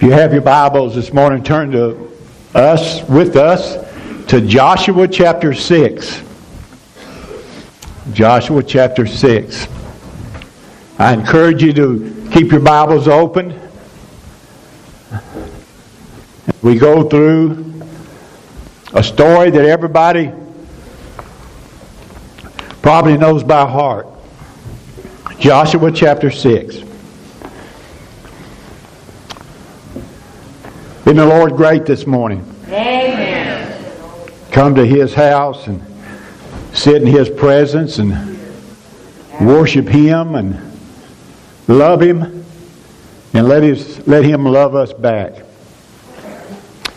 If you have your Bibles this morning, turn to us, with us, to Joshua chapter 6. Joshua chapter 6. I encourage you to keep your Bibles open. We go through a story that everybody probably knows by heart. Joshua chapter 6. Isn't the Lord great this morning? Amen. Come to His house and sit in His presence and worship Him and love Him and let, his, let Him love us back.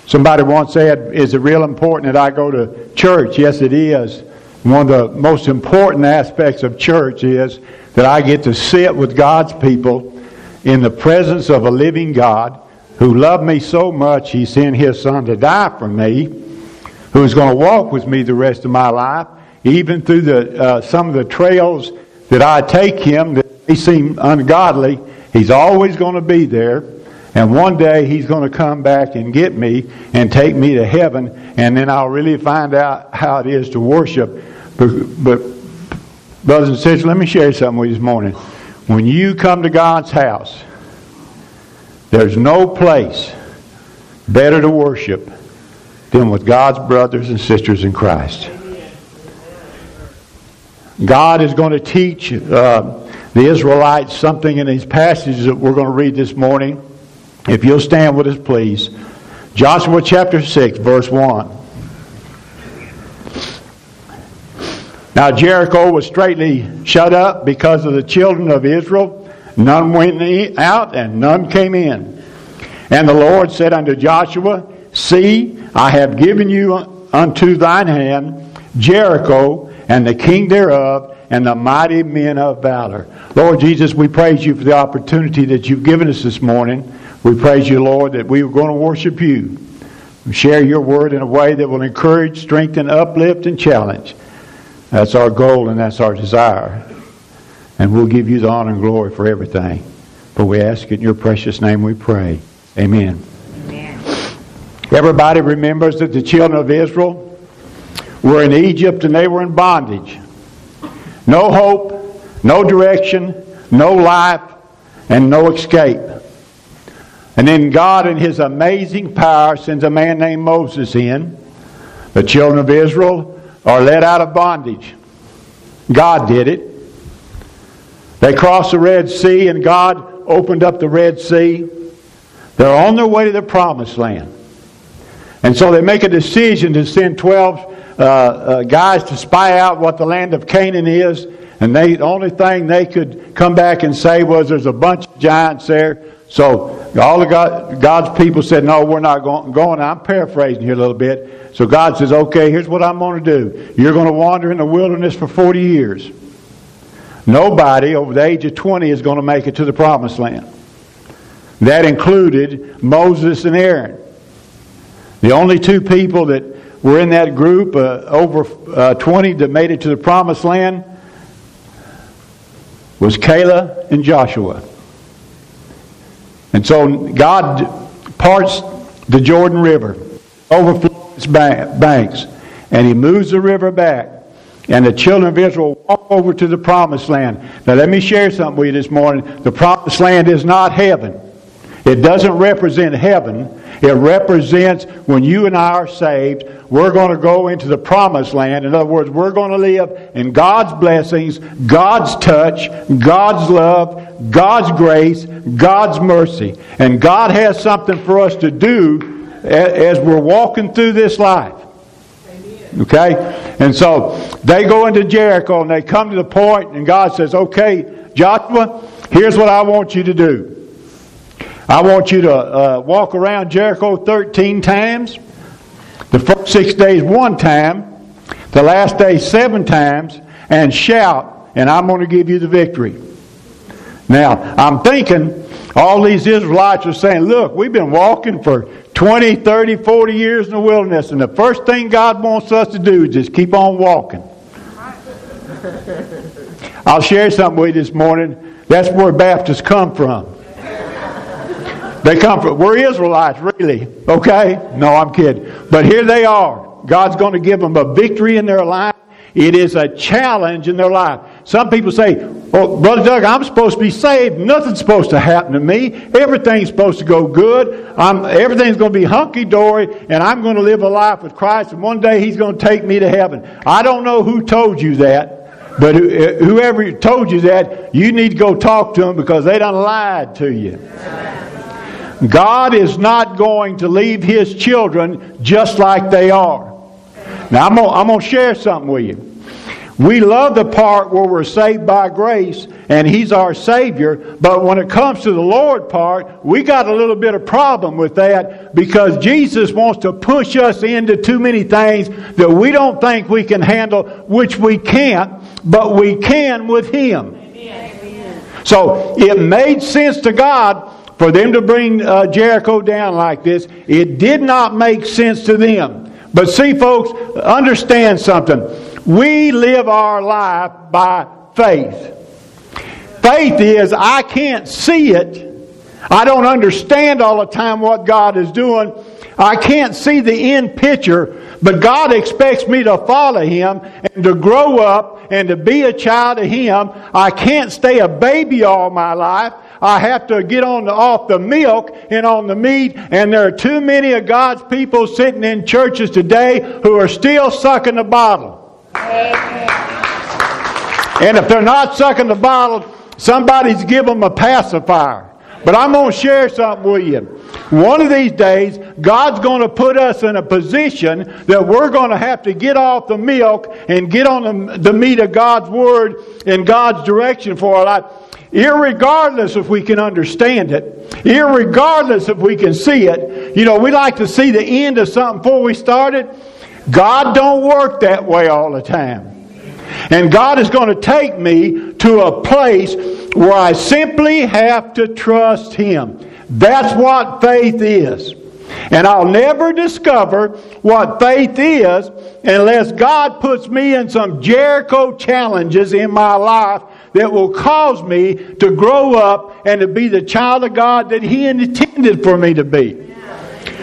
Somebody once said, Is it real important that I go to church? Yes, it is. One of the most important aspects of church is that I get to sit with God's people in the presence of a living God who loved me so much he sent his son to die for me, who's going to walk with me the rest of my life, even through the, uh, some of the trails that I take him that may seem ungodly. He's always going to be there. And one day he's going to come back and get me and take me to heaven, and then I'll really find out how it is to worship. But, but brothers and sisters, let me share something with you this morning. When you come to God's house, there's no place better to worship than with God's brothers and sisters in Christ. God is going to teach uh, the Israelites something in these passages that we're going to read this morning. If you'll stand with us, please. Joshua chapter 6, verse 1. Now Jericho was straightly shut up because of the children of Israel. None went out and none came in. And the Lord said unto Joshua, See, I have given you unto thine hand Jericho and the king thereof and the mighty men of valor. Lord Jesus, we praise you for the opportunity that you've given us this morning. We praise you, Lord, that we are going to worship you. Share your word in a way that will encourage, strengthen, uplift, and challenge. That's our goal and that's our desire. And we'll give you the honor and glory for everything. For we ask it in your precious name we pray. Amen. Amen. Everybody remembers that the children of Israel were in Egypt and they were in bondage. No hope, no direction, no life, and no escape. And then God, in His amazing power, sends a man named Moses in. The children of Israel are led out of bondage. God did it. They crossed the Red Sea, and God opened up the Red Sea. They're on their way to the promised land. And so they make a decision to send 12 uh, uh, guys to spy out what the land of Canaan is. And they, the only thing they could come back and say was there's a bunch of giants there. So all of God, God's people said, no, we're not going, going. I'm paraphrasing here a little bit. So God says, okay, here's what I'm going to do. You're going to wander in the wilderness for 40 years. Nobody over the age of 20 is going to make it to the promised land. That included Moses and Aaron. The only two people that were in that group, uh, over uh, 20, that made it to the promised land was Caleb and Joshua. And so God parts the Jordan River, overflows its banks, and He moves the river back. And the children of Israel walk over to the promised land. Now, let me share something with you this morning. The promised land is not heaven. It doesn't represent heaven. It represents when you and I are saved, we're going to go into the promised land. In other words, we're going to live in God's blessings, God's touch, God's love, God's grace, God's mercy. And God has something for us to do as we're walking through this life. Okay? And so they go into Jericho and they come to the point, and God says, Okay, Joshua, here's what I want you to do. I want you to uh, walk around Jericho 13 times. The first six days, one time. The last day, seven times. And shout, and I'm going to give you the victory. Now, I'm thinking all these Israelites are saying, look, we've been walking for 20, 30, 40 years in the wilderness, and the first thing God wants us to do is just keep on walking. I'll share something with you this morning. That's where Baptists come from. They come from, we're Israelites, really. Okay? No, I'm kidding. But here they are. God's going to give them a victory in their life. It is a challenge in their life. Some people say, "Well, Brother Doug, I'm supposed to be saved. Nothing's supposed to happen to me. Everything's supposed to go good. I'm, everything's going to be hunky dory, and I'm going to live a life with Christ, and one day He's going to take me to heaven. I don't know who told you that, but eh, whoever told you that, you need to go talk to them because they done lied to you. God is not going to leave His children just like they are. Now, I'm going to share something with you. We love the part where we're saved by grace and He's our Savior, but when it comes to the Lord part, we got a little bit of problem with that because Jesus wants to push us into too many things that we don't think we can handle, which we can't, but we can with Him. So it made sense to God for them to bring uh, Jericho down like this. It did not make sense to them. But see, folks, understand something. We live our life by faith. Faith is, I can't see it. I don't understand all the time what God is doing. I can't see the end picture, but God expects me to follow Him and to grow up and to be a child of Him. I can't stay a baby all my life. I have to get on the, off the milk and on the meat. And there are too many of God's people sitting in churches today who are still sucking the bottle. And if they're not sucking the bottle, somebody's give them a pacifier. But I'm going to share something with you. One of these days, God's going to put us in a position that we're going to have to get off the milk and get on the, the meat of God's Word and God's direction for our life irregardless if we can understand it, irregardless if we can see it. You know, we like to see the end of something before we start it. God don't work that way all the time. And God is going to take me to a place where I simply have to trust Him. That's what faith is. And I'll never discover what faith is unless God puts me in some Jericho challenges in my life that will cause me to grow up and to be the child of God that He intended for me to be.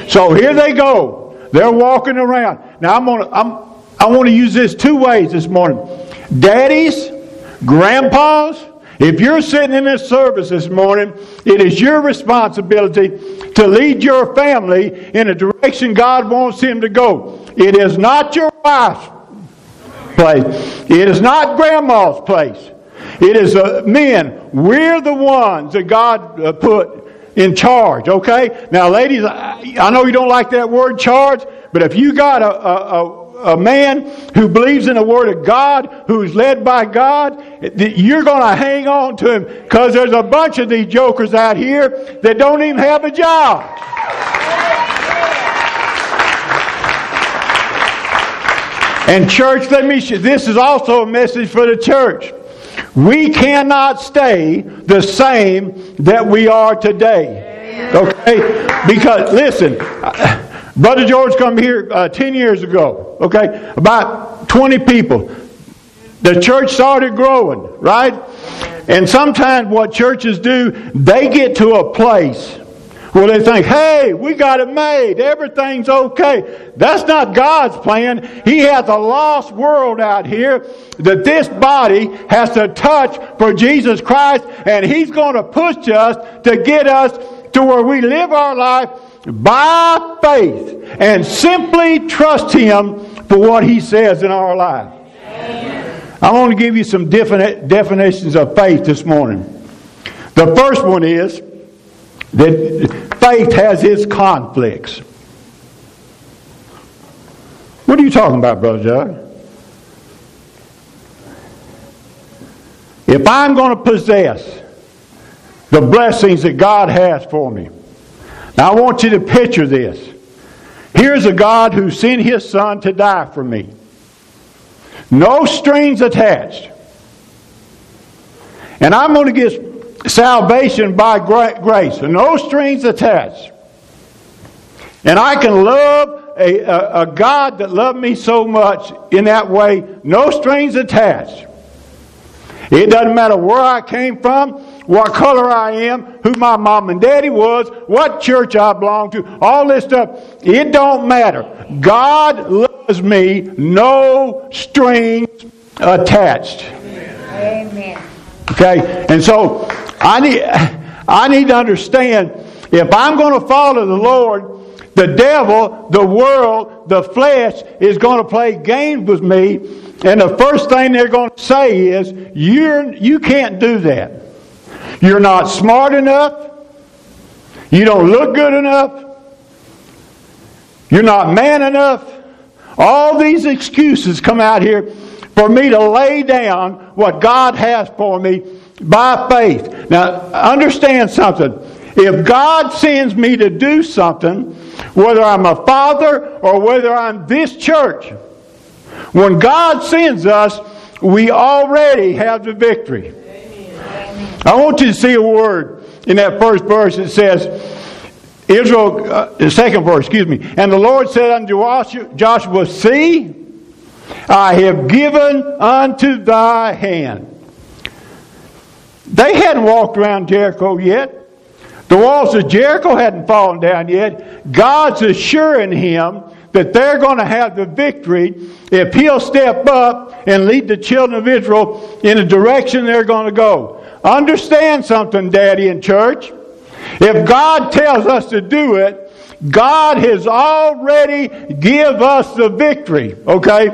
So here they go. They're walking around. Now I'm gonna I'm I want to use this two ways this morning. Daddies, grandpas, if you're sitting in this service this morning, it is your responsibility to lead your family in a direction God wants him to go. It is not your wife's place. It is not grandma's place. It is uh, men. We're the ones that God uh, put in charge, okay? Now, ladies, I, know you don't like that word charge, but if you got a, a, a, a man who believes in the Word of God, who's led by God, you're going to hang on to him because there's a bunch of these jokers out here that don't even have a job. And church, let me. This is also a message for the church. We cannot stay the same that we are today. Okay? Because, listen, Brother George come here uh, 10 years ago, okay? About 20 people. The church started growing, right? And sometimes what churches do, they get to a place well, they think, hey, we got it made. Everything's okay. That's not God's plan. He has a lost world out here that this body has to touch for Jesus Christ, and He's going to push us to get us to where we live our life by faith and simply trust Him for what He says in our life. I want to give you some different definitions of faith this morning. The first one is that faith has its conflicts. What are you talking about, Brother Doug? If I'm going to possess the blessings that God has for me, I want you to picture this. Here's a God who sent his son to die for me. No strings attached. And I'm going to get salvation by grace, no strings attached. And I can love a, a, a, God that loved me so much in that way, no strings attached. It doesn't matter where I came from, what color I am, who my mom and daddy was, what church I belong to, all this stuff. It don't matter. God loves me, no strings attached. Amen. Okay? And so I need I need to understand if I'm going to follow the Lord, the devil, the world, the flesh is going to play games with me, and the first thing they're going to say is, "You're you can't do that. You're not smart enough. You don't look good enough. You're not man enough." All these excuses come out here for me to lay down what God has for me by faith. Now, understand something. If God sends me to do something, whether I'm a father or whether I'm this church, when God sends us, we already have the victory. I want you to see a word in that first verse. It says, Israel, uh, the second verse, excuse me. And the Lord said unto Joshua, See, I have given unto thy hand. They hadn't walked around Jericho yet. The walls of Jericho hadn't fallen down yet. God's assuring him that they're going to have the victory if he'll step up and lead the children of Israel in the direction they're going to go. Understand something, Daddy in church. If God tells us to do it, God has already give us the victory, okay?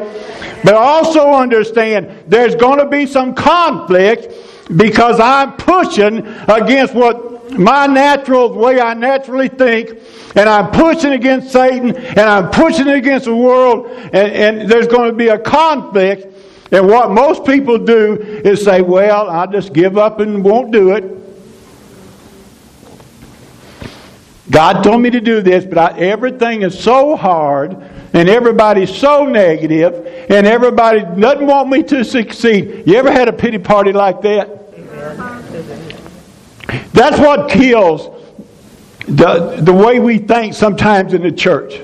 But also understand there's going to be some conflict because I'm pushing against what my natural way I naturally think, and I'm pushing against Satan, and I'm pushing against the world, and, and there's going to be a conflict. And what most people do is say, Well, I'll just give up and won't do it. God told me to do this, but I, everything is so hard, and everybody's so negative, and everybody doesn't want me to succeed. You ever had a pity party like that? That's what kills the, the way we think sometimes in the church.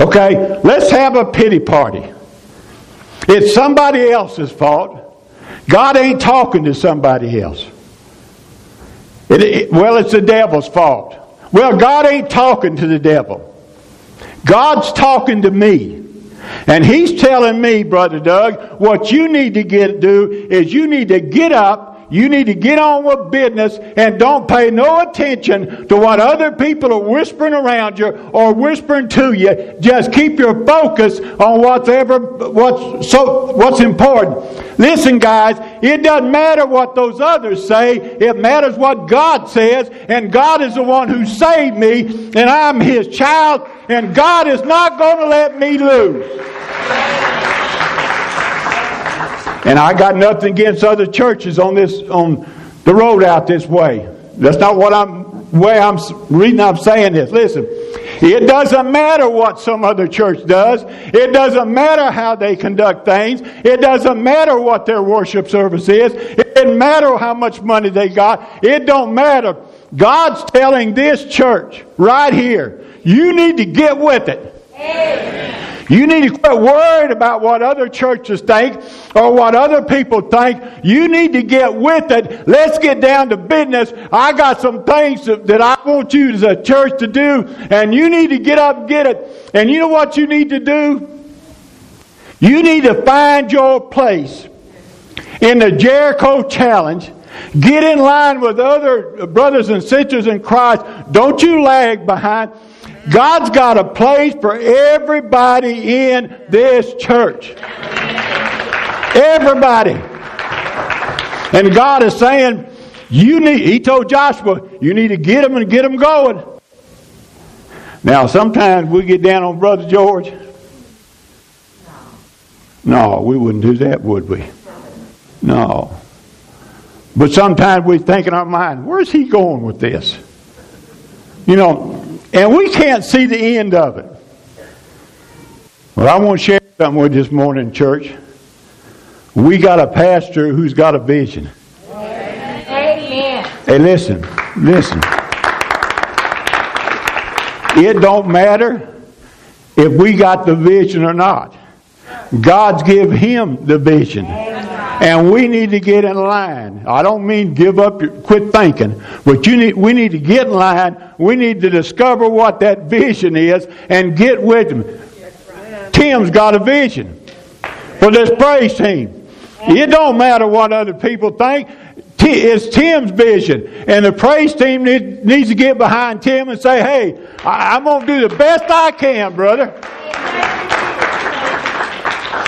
Okay? Let's have a pity party. It's somebody else's fault. God ain't talking to somebody else. It, it, well, it's the devil's fault. Well, God ain't talking to the devil. God's talking to me. And he's telling me, Brother Doug, what you need to get do is you need to get up you need to get on with business and don't pay no attention to what other people are whispering around you or whispering to you. Just keep your focus on what's ever what's so what's important. Listen, guys, it doesn't matter what those others say. It matters what God says, and God is the one who saved me, and I'm His child, and God is not going to let me lose. And I got nothing against other churches on this on the road out this way. That's not what I'm way I'm reading. I'm saying this. Listen, it doesn't matter what some other church does. It doesn't matter how they conduct things. It doesn't matter what their worship service is. It doesn't matter how much money they got. It don't matter. God's telling this church right here, you need to get with it. Amen. You need to quit worried about what other churches think or what other people think. You need to get with it. Let's get down to business. I got some things that I want you as a church to do, and you need to get up and get it. And you know what you need to do? You need to find your place in the Jericho Challenge. Get in line with other brothers and sisters in Christ. Don't you lag behind. God's got a place for everybody in this church. Everybody. And God is saying, you need, he told Joshua, you need to get them and get them going. Now, sometimes we get down on Brother George. No, we wouldn't do that, would we? No. But sometimes we think in our mind, where's he going with this? You know, and we can't see the end of it. Well, I want to share something with you this morning, church. We got a pastor who's got a vision. Amen. Hey, listen, listen. It don't matter if we got the vision or not. God's give him the vision. And we need to get in line. I don't mean give up, quit thinking, but you need, we need to get in line. We need to discover what that vision is and get with them. Tim's got a vision for this praise team. It don't matter what other people think. It's Tim's vision. And the praise team needs to get behind Tim and say, hey, I'm going to do the best I can, brother.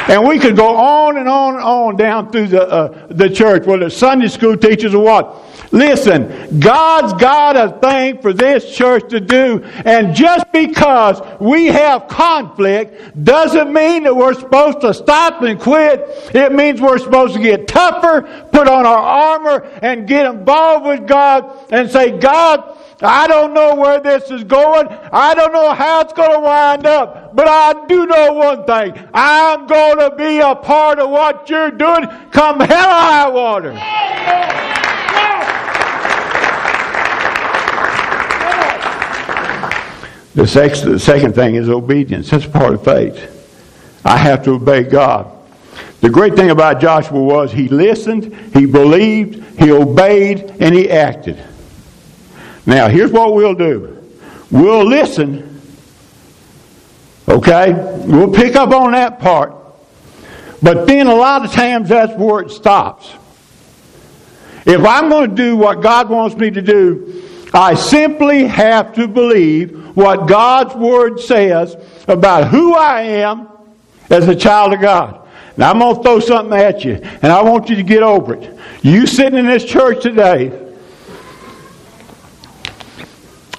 And we could go on and on and on down through the, uh, the church, whether it's Sunday school teachers or what. Listen, God's got a thing for this church to do, and just because we have conflict doesn't mean that we're supposed to stop and quit. It means we're supposed to get tougher, put on our armor, and get involved with God and say, God, I don't know where this is going. I don't know how it's going to wind up. But I do know one thing. I'm going to be a part of what you're doing come hell or high water. The, sex, the second thing is obedience. That's part of faith. I have to obey God. The great thing about Joshua was he listened, he believed, he obeyed, and he acted. Now, here's what we'll do we'll listen, okay? We'll pick up on that part. But then a lot of times that's where it stops. If I'm going to do what God wants me to do, I simply have to believe what God's Word says about who I am as a child of God. Now, I'm going to throw something at you, and I want you to get over it. You sitting in this church today,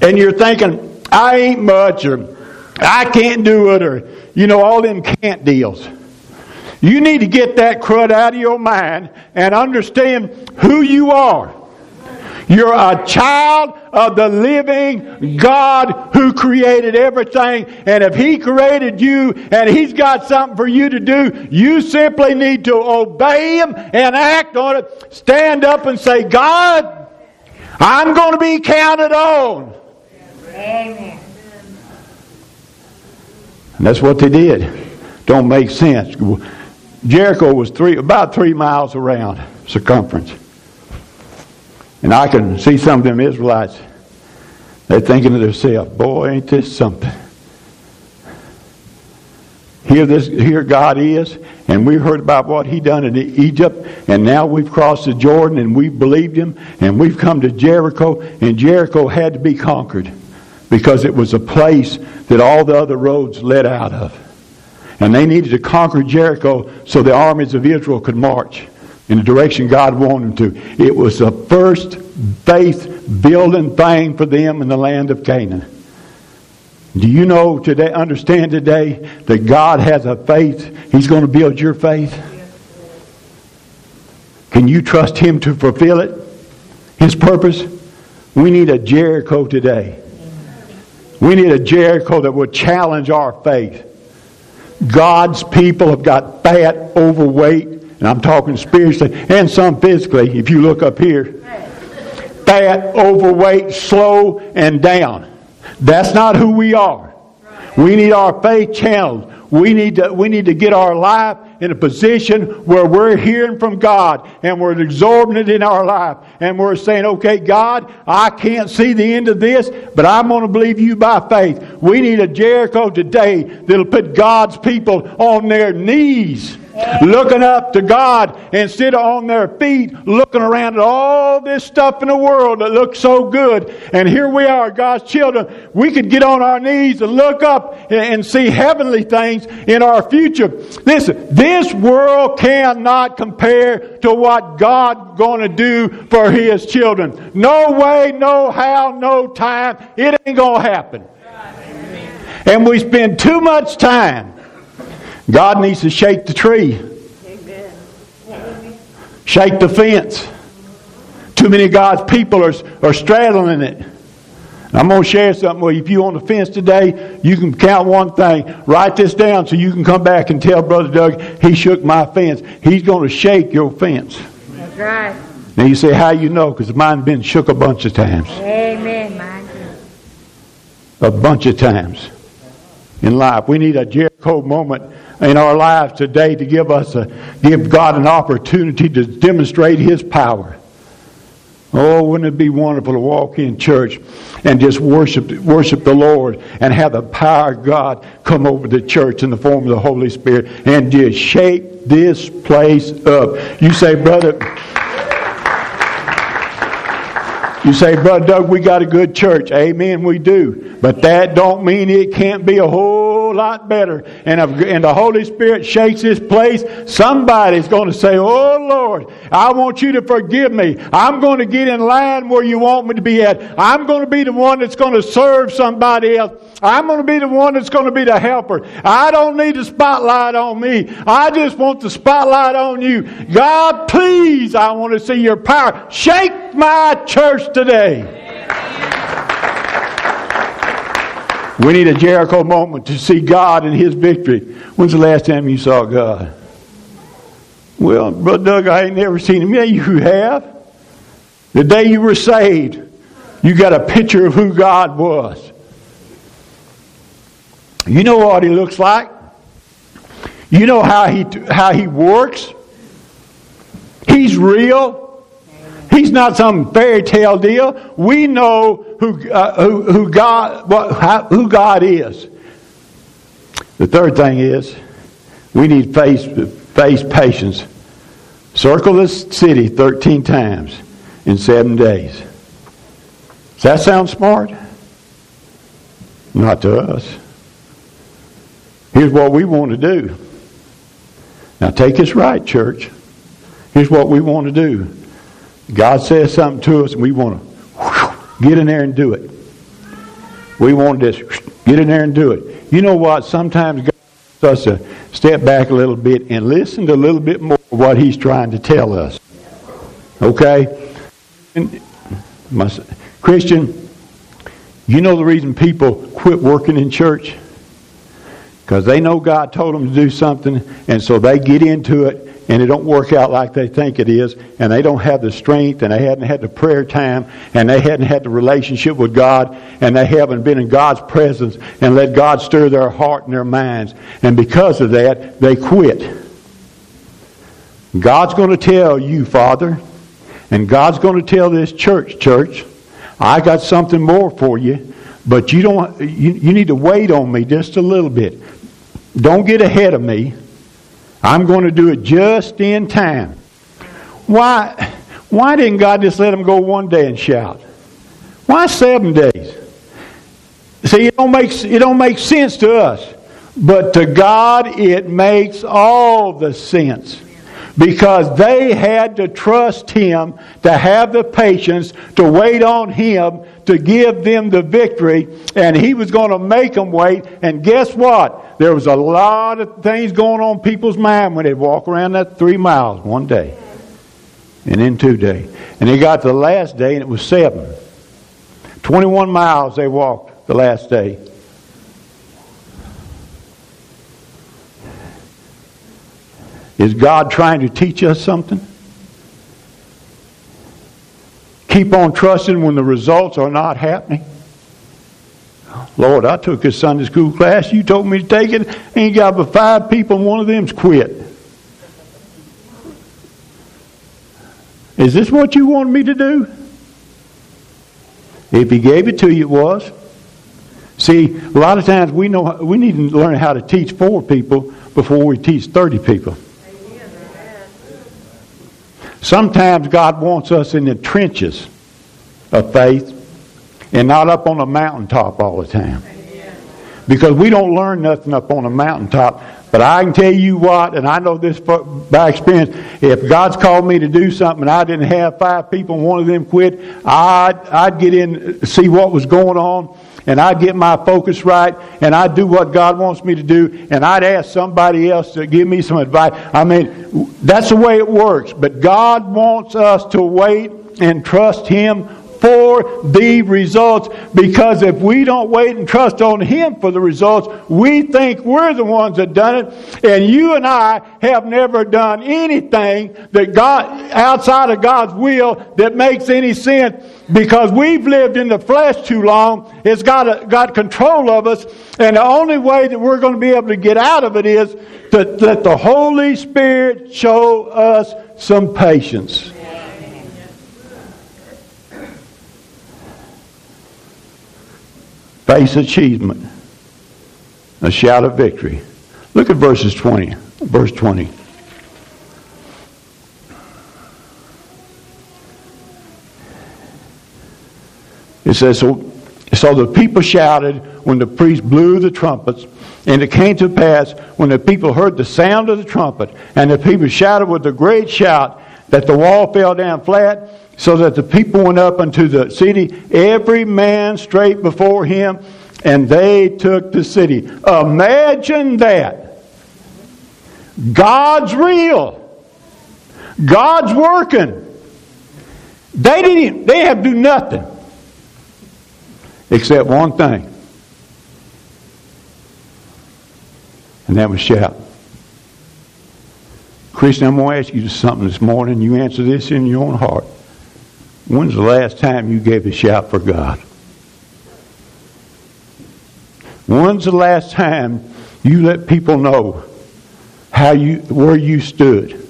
and you're thinking, I ain't much, or I can't do it, or, you know, all them can't deals. You need to get that crud out of your mind and understand who you are. You're a child of the living God who created everything. And if He created you and He's got something for you to do, you simply need to obey Him and act on it. Stand up and say, God, I'm going to be counted on. Amen. And that's what they did. Don't make sense. Jericho was three, about three miles around circumference. And I can see some of them Israelites, they're thinking to themselves, boy, ain't this something. Here, this, here God is, and we heard about what He done in Egypt, and now we've crossed the Jordan, and we've believed Him, and we've come to Jericho, and Jericho had to be conquered because it was a place that all the other roads led out of. And they needed to conquer Jericho so the armies of Israel could march in the direction God wanted them to. It was the first faith building thing for them in the land of Canaan. Do you know today, understand today, that God has a faith? He's going to build your faith. Can you trust Him to fulfill it? His purpose? We need a Jericho today. We need a Jericho that will challenge our faith. God's people have got fat, overweight, and I'm talking spiritually and some physically, if you look up here. Fat, overweight, slow, and down. That's not who we are. We need our faith channeled. We need to, we need to get our life in a position where we're hearing from God and we're absorbing it in our life. And we're saying, okay, God, I can't see the end of this, but I'm going to believe you by faith. We need a Jericho today that'll put God's people on their knees looking up to God instead of on their feet, looking around at all this stuff in the world that looks so good. And here we are, God's children. We could get on our knees and look up and see heavenly things in our future. Listen, this world cannot compare to what God's going to do for His children. No way, no how, no time. It ain't going to happen. And we spend too much time God needs to shake the tree. Shake the fence. Too many God's people are, are straddling it. I'm going to share something with you. If you're on the fence today, you can count one thing. Write this down so you can come back and tell Brother Doug, he shook my fence. He's going to shake your fence. That's right. Now you say, how you know? Because mine's been shook a bunch of times. Amen. Mine A bunch of times in life. We need a Jericho moment in our lives today to give us a, give God an opportunity to demonstrate His power. Oh, wouldn't it be wonderful to walk in church and just worship, worship the Lord and have the power of God come over the church in the form of the Holy Spirit and just shake this place up. You say, brother, you say, Brother Doug, we got a good church. Amen, we do. But that don't mean it can't be a whole lot better. And if and the Holy Spirit shakes this place, somebody's going to say, Oh Lord, I want you to forgive me. I'm going to get in line where you want me to be at. I'm going to be the one that's going to serve somebody else. I'm going to be the one that's going to be the helper. I don't need the spotlight on me. I just want the spotlight on you. God, please, I want to see your power. Shake my church today. We need a Jericho moment to see God and His victory. When's the last time you saw God? Well, Brother Doug, I ain't never seen Him. Yeah, you have. The day you were saved, you got a picture of who God was. You know what He looks like. You know how He how He works. He's real. He's not some fairy tale deal. We know who, uh, who, who, God, what, how, who God is. The third thing is we need face, face patience. Circle this city 13 times in seven days. Does that sound smart? Not to us. Here's what we want to do. Now take this right, church. Here's what we want to do. God says something to us and we want to get in there and do it. We want to just get in there and do it. You know what? Sometimes God wants us to step back a little bit and listen to a little bit more of what He's trying to tell us. Okay? Christian, you know the reason people quit working in church? Because they know God told them to do something, and so they get into it and it don't work out like they think it is, and they don't have the strength, and they hadn't had the prayer time, and they hadn't had the relationship with God, and they haven't been in God's presence and let God stir their heart and their minds. And because of that, they quit. God's going to tell you, Father, and God's going to tell this church, church, I got something more for you, but you don't you, you need to wait on me just a little bit. Don't get ahead of me. I'm going to do it just in time. Why, why didn't God just let them go one day and shout? Why seven days? See, it don't make, it don't make sense to us. But to God, it makes all the sense. Because they had to trust Him, to have the patience, to wait on Him, to give them the victory, and He was going to make them wait. And guess what? There was a lot of things going on people's mind when they'd walk around that three miles one day. And then two days. And they got to the last day and it was seven. 21 miles they walked the last day. Is God trying to teach us something? Keep on trusting when the results are not happening? Lord, I took a Sunday school class. You told me to take it. Ain't got but five people, and one of them's quit. Is this what you wanted me to do? If he gave it to you, it was. See, a lot of times we know we need to learn how to teach four people before we teach thirty people. Sometimes God wants us in the trenches of faith and not up on a mountaintop all the time. Because we don't learn nothing up on a mountaintop. But I can tell you what, and I know this by experience, if God's called me to do something and I didn't have five people and one of them quit, I'd, I'd get in, see what was going on, and I'd get my focus right, and I'd do what God wants me to do, and I'd ask somebody else to give me some advice. I mean, that's the way it works. But God wants us to wait and trust Him the results because if we don't wait and trust on Him for the results, we think we're the ones that done it. And you and I have never done anything that God, outside of God's will that makes any sense because we've lived in the flesh too long. It's got, got control of us. And the only way that we're going to be able to get out of it is to let the Holy Spirit show us some patience. Face achievement. A shout of victory. Look at verses 20. Verse 20. It says, so, so the people shouted when the priest blew the trumpets. And it came to pass when the people heard the sound of the trumpet, and the people shouted with a great shout, that the wall fell down flat, so that the people went up unto the city, every man straight before him, and they took the city. Imagine that. God's real. God's working. They didn't. They have to do nothing except one thing, and that was shout. Christian, I'm going to ask you something this morning. You answer this in your own heart. When's the last time you gave a shout for God? When's the last time you let people know how you where you stood?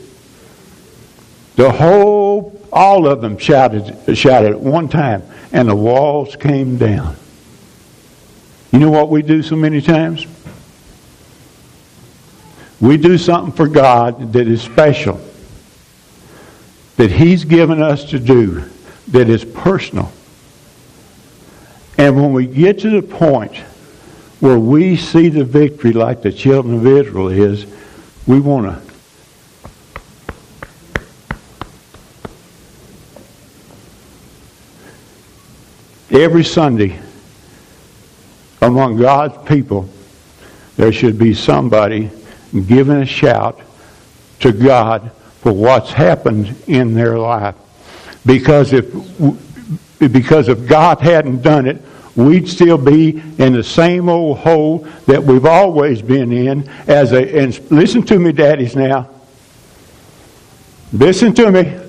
The whole all of them shouted shouted at one time and the walls came down. You know what we do so many times? We do something for God that is special, that He's given us to do, that is personal. And when we get to the point where we see the victory like the children of Israel is, we want to every Sunday among God's people, there should be somebody giving a shout to God for what's happened in their life. Because if, because if God hadn't done it, we'd still be in the same old hole that we've always been in. As a, and listen to me, daddies, now. Listen to me.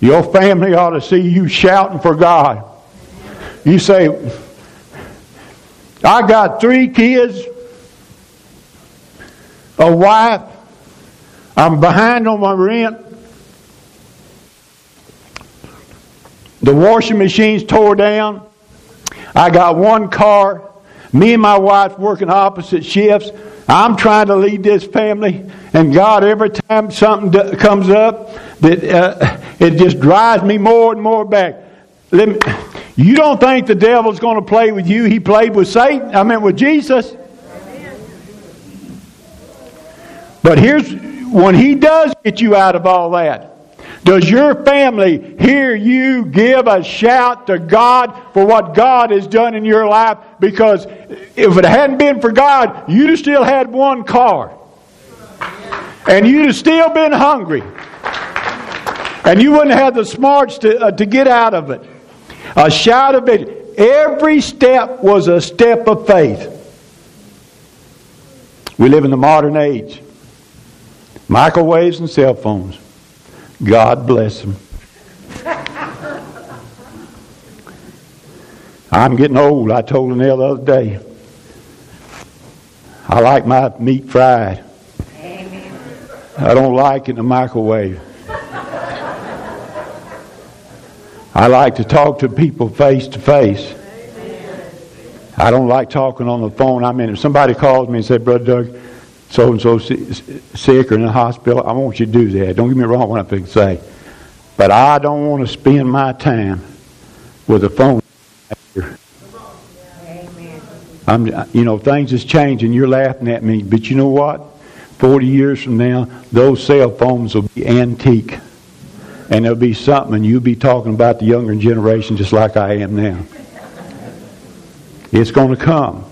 Your family ought to see you shouting for God. You say, I got three kids, a wife, I'm behind on my rent. The washing machine's tore down. I got one car. Me and my wife working opposite shifts. I'm trying to lead this family, and God, every time something comes up, that uh, it just drives me more and more back. Me, you don't think the devil's going to play with you? He played with Satan. I mean, with Jesus. But here's when he does get you out of all that. Does your family hear you give a shout to God for what God has done in your life? Because if it hadn't been for God, you'd have still had one car. And you'd have still been hungry. And you wouldn't have the smarts to, uh, to get out of it. A shout of it. Every step was a step of faith. We live in the modern age. Microwaves and cell phones. God bless them. I'm getting old. I told Annelle the other day. I like my meat fried. Amen. I don't like it in the microwave. I like to talk to people face to face. I don't like talking on the phone. I mean, if somebody calls me and says, Brother Doug, so and so sick or in the hospital, I want you to do that. Don't get me wrong what I'm going to say. But I don't want to spend my time with a phone. I'm, you know, things is changing. You're laughing at me, but you know what? Forty years from now, those cell phones will be antique and there'll be something, you'll be talking about the younger generation just like I am now. It's going to come.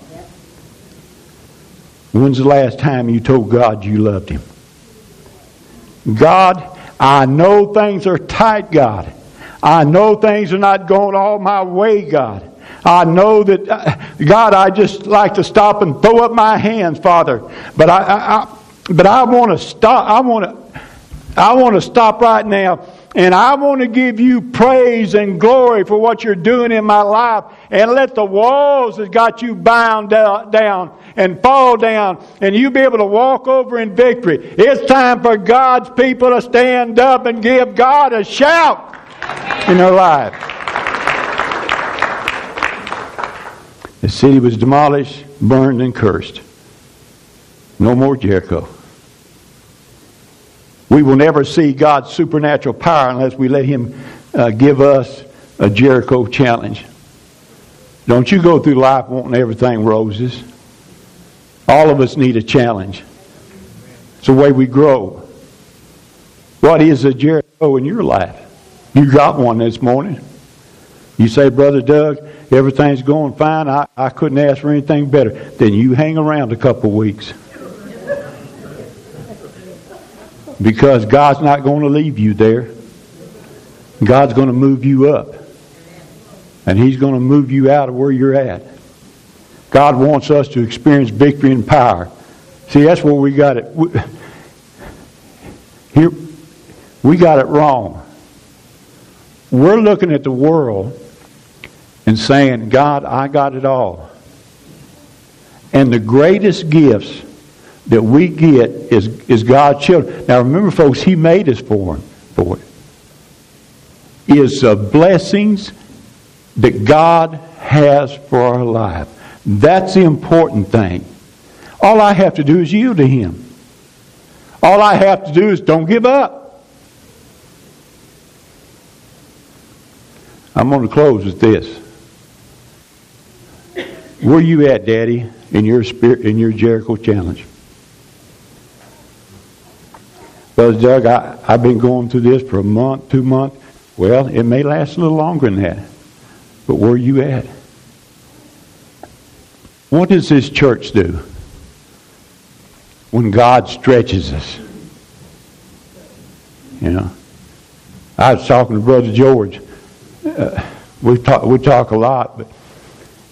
When's the last time you told God you loved Him? God, I know things are tight, God. I know things are not going all my way, God. I know that, uh, God, I just like to stop and throw up my hands, Father. But I, I, I but I want to stop. I want to, I want to stop right now. And I want to give you praise and glory for what you're doing in my life. And let the walls that got you bound down and fall down and you be able to walk over in victory. It's time for God's people to stand up and give God a shout in their life. The city was demolished, burned, and cursed. No more Jericho. We will never see God's supernatural power unless we let Him uh, give us a Jericho challenge. Don't you go through life wanting everything roses. All of us need a challenge. It's the way we grow. What is a Jericho in your life? You got one this morning. You say, Brother Doug, everything's going fine. I, I couldn't ask for anything better. Then you hang around a couple weeks. Because God's not going to leave you there. God's going to move you up. And He's going to move you out of where you're at. God wants us to experience victory and power. See, that's where we got it. We, here, we got it wrong. We're looking at the world and saying, God, I got it all. And the greatest gifts that we get is, is God's children. Now remember, folks, He made us for, for it. Is the blessings that God has for our life. That's the important thing. All I have to do is yield to Him. All I have to do is don't give up. I'm going to close with this. Where you at, Daddy, in your spirit, in your Jericho challenge? Brother Doug, I, I've been going through this for a month, two months. Well, it may last a little longer than that. But where are you at? What does this church do when God stretches us? You know, I was talking to Brother George. Uh, we talk we talk a lot, but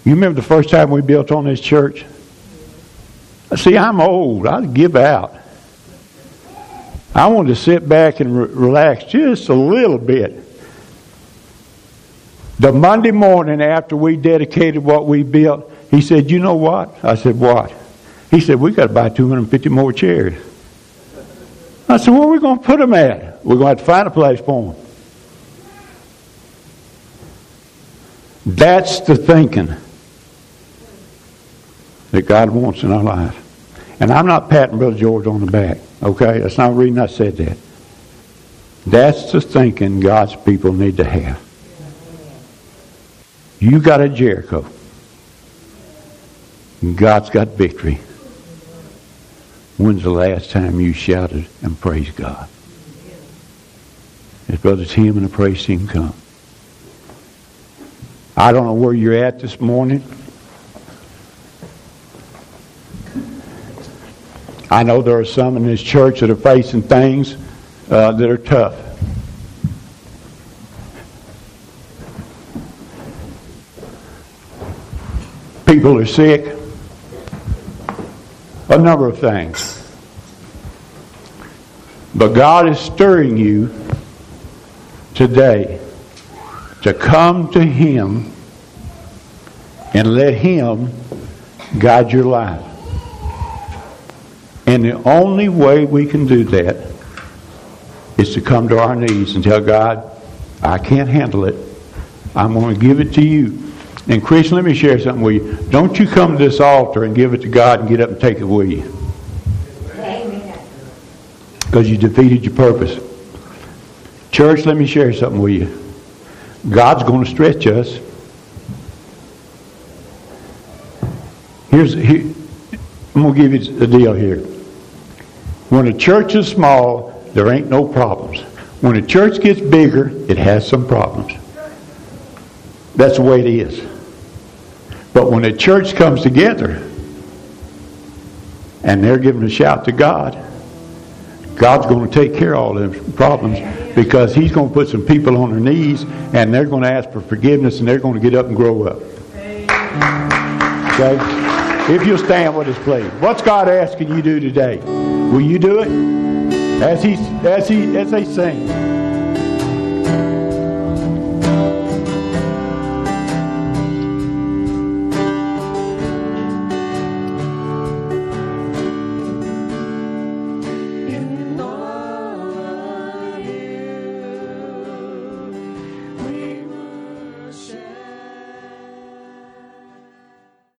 you remember the first time we built on this church? See, I'm old. I give out. I wanted to sit back and re- relax just a little bit. The Monday morning after we dedicated what we built, he said, You know what? I said, What? He said, we got to buy 250 more chairs. I said, Where are we going to put them at? We're going to have to find a place for them. That's the thinking that God wants in our life. And I'm not patting Brother George on the back, okay? That's not the reason I said that. That's the thinking God's people need to have. You got a Jericho. God's got victory. When's the last time you shouted and praised God? As Brother Tim and the praise team come. I don't know where you're at this morning. I know there are some in this church that are facing things uh, that are tough. People are sick a number of things. But God is stirring you today to come to Him and let Him guide your life. And the only way we can do that is to come to our knees and tell God, I can't handle it. I'm going to give it to you. And Chris, let me share something with you. Don't you come to this altar and give it to God and get up and take it with you. Because you defeated your purpose. Church, let me share something with you. God's going to stretch us. Here's here, I'm going to give you a deal here. When a church is small, there ain't no problems. When a church gets bigger, it has some problems. That's the way it is. But when a church comes together and they're giving a shout to God, God's going to take care of all them problems because He's going to put some people on their knees and they're going to ask for forgiveness and they're going to get up and grow up. Okay? If you'll stand with us, please. What's God asking you to do today? Will you do it? As he as he as they sing.